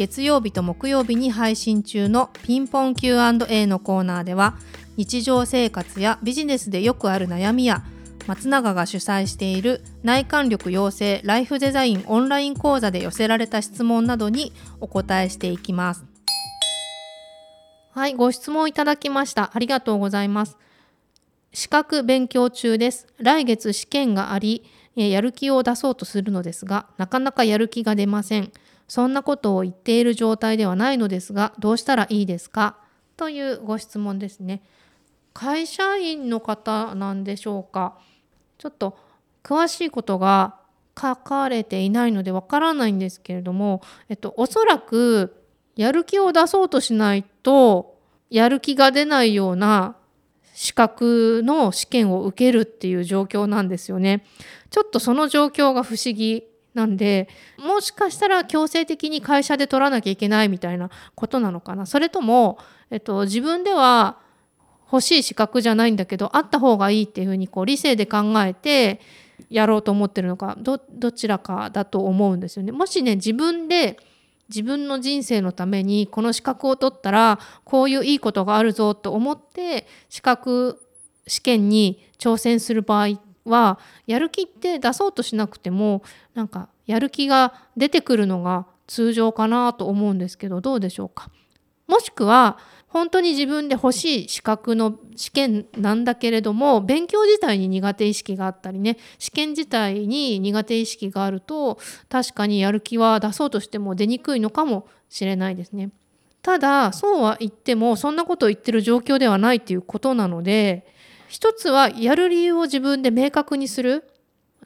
月曜日と木曜日に配信中のピンポン Q&A のコーナーでは日常生活やビジネスでよくある悩みや松永が主催している内観力養成ライフデザインオンライン講座で寄せられた質問などにお答えしていきます。はい、ご質問いただきました。ありがとうございます。資格勉強中です。来月試験があり、やる気を出そうとするのですが、なかなかやる気が出ません。そんなことを言っている状態ではないのですが、どうしたらいいですか？というご質問ですね。会社員の方なんでしょうか？ちょっと詳しいことが書かれていないのでわからないんですけれども、えっと、おそらくやる気を出そうとしないとやる気が出ないような資格の試験を受けるっていう状況なんですよね。ちょっとその状況が不思議なんでもしかしたら強制的に会社で取らなきゃいけないみたいなことなのかなそれとも、えっと、自分では欲しい資格じゃないんだけどあった方がいいっていうふうにこう理性で考えてやろうと思ってるのかどちらかだと思うんですよね。もしね自分で自分の人生のためにこの資格を取ったらこういういいことがあるぞと思って資格試験に挑戦する場合ってはやる気って出そうとしなくてもなんかやる気が出てくるのが通常かなと思うんですけどどうでしょうか？もしくは本当に自分で欲しい資格の試験なんだけれども勉強自体に苦手意識があったりね試験自体に苦手意識があると確かにやる気は出そうとしても出にくいのかもしれないですね。ただそうは言ってもそんなことを言ってる状況ではないっていうことなので一つはやる理由を自分で明確にする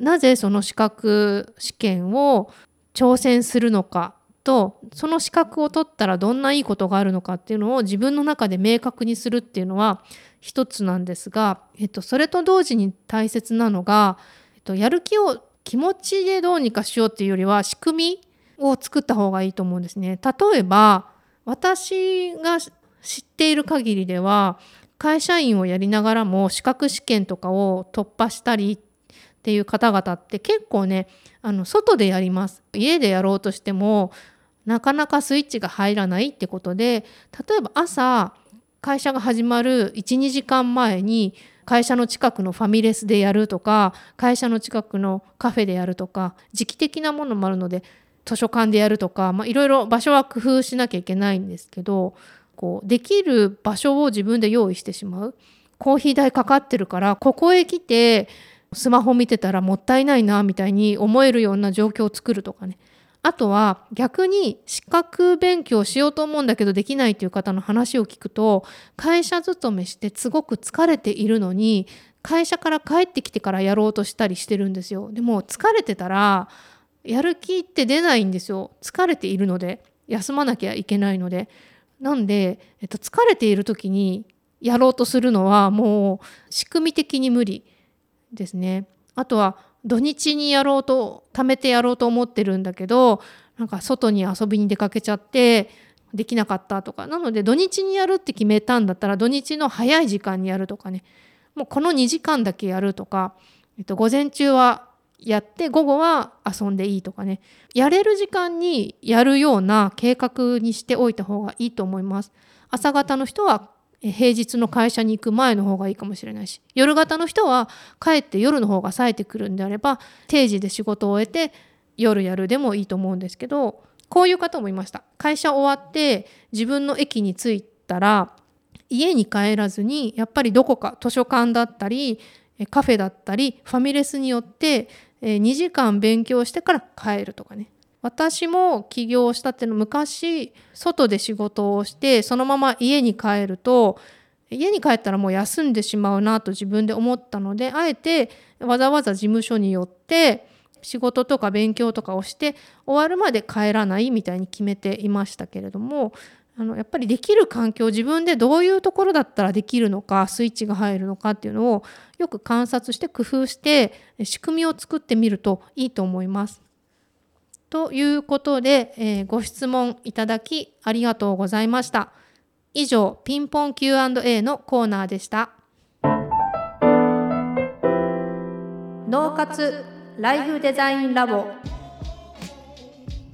なぜその資格試験を挑戦するのかとその資格を取ったらどんないいことがあるのかっていうのを自分の中で明確にするっていうのは一つなんですが、えっと、それと同時に大切なのが、えっと、やる気を気持ちでどうにかしようっていうよりは仕組みを作った方がいいと思うんですね。例えば私が知っている限りでは会社員をやりながらも資格試験とかを突破したりっていう方々って結構ねあの外でやります。家でやろうとしてもなかなかスイッチが入らないってことで例えば朝会社が始まる12時間前に会社の近くのファミレスでやるとか会社の近くのカフェでやるとか時期的なものもあるので図書館でやるとかいろいろ場所は工夫しなきゃいけないんですけどこうできる場所を自分で用意してしまう。コーヒー代かかってるからここへ来てスマホ見てたらもったいないなみたいに思えるような状況を作るとかね。あとは逆に資格勉強しようと思うんだけどできないという方の話を聞くと会社勤めしてすごく疲れているのに会社から帰ってきてからやろうとしたりしてるんですよ。でも疲れてたらやる気って出ないんですよ。疲れているので休まなきゃいけないので。なんで、えっと、疲れている時にやろうとするのはもう仕組み的に無理ですね。あとは土日にやろうと貯めてやろうと思ってるんだけどなんか外に遊びに出かけちゃってできなかったとか。なので土日にやるって決めたんだったら土日の早い時間にやるとかね。もうこの2時間だけやるとか、えっと、午前中はやって午後は遊んでいいとかね。やれる時間にやるような計画にしておいた方がいいと思います。朝方の人は平日の会社に行く前の方がいいかもしれないし。夜型の人は帰って夜の方が冴えてくるんであれば定時で仕事を終えて夜やるでもいいと思うんですけどこういう方もいました。会社終わって自分の駅に着いたら家に帰らずにやっぱりどこか図書館だったりカフェだったりファミレスによってえ2時間勉強してから帰るとかね。私も起業したっていうの昔外で仕事をしてそのまま家に帰ると家に帰ったらもう休んでしまうなと自分で思ったのであえてわざわざ事務所によって仕事とか勉強とかをして終わるまで帰らないみたいに決めていましたけれどもあのやっぱりできる環境自分でどういうところだったらできるのかスイッチが入るのかっていうのをよく観察して工夫して仕組みを作ってみるといいと思います。ということで、えー、ご質問いただきありがとうございました。以上、ピンポン Q&A のコーナーでした。脳活ライフデザインラボ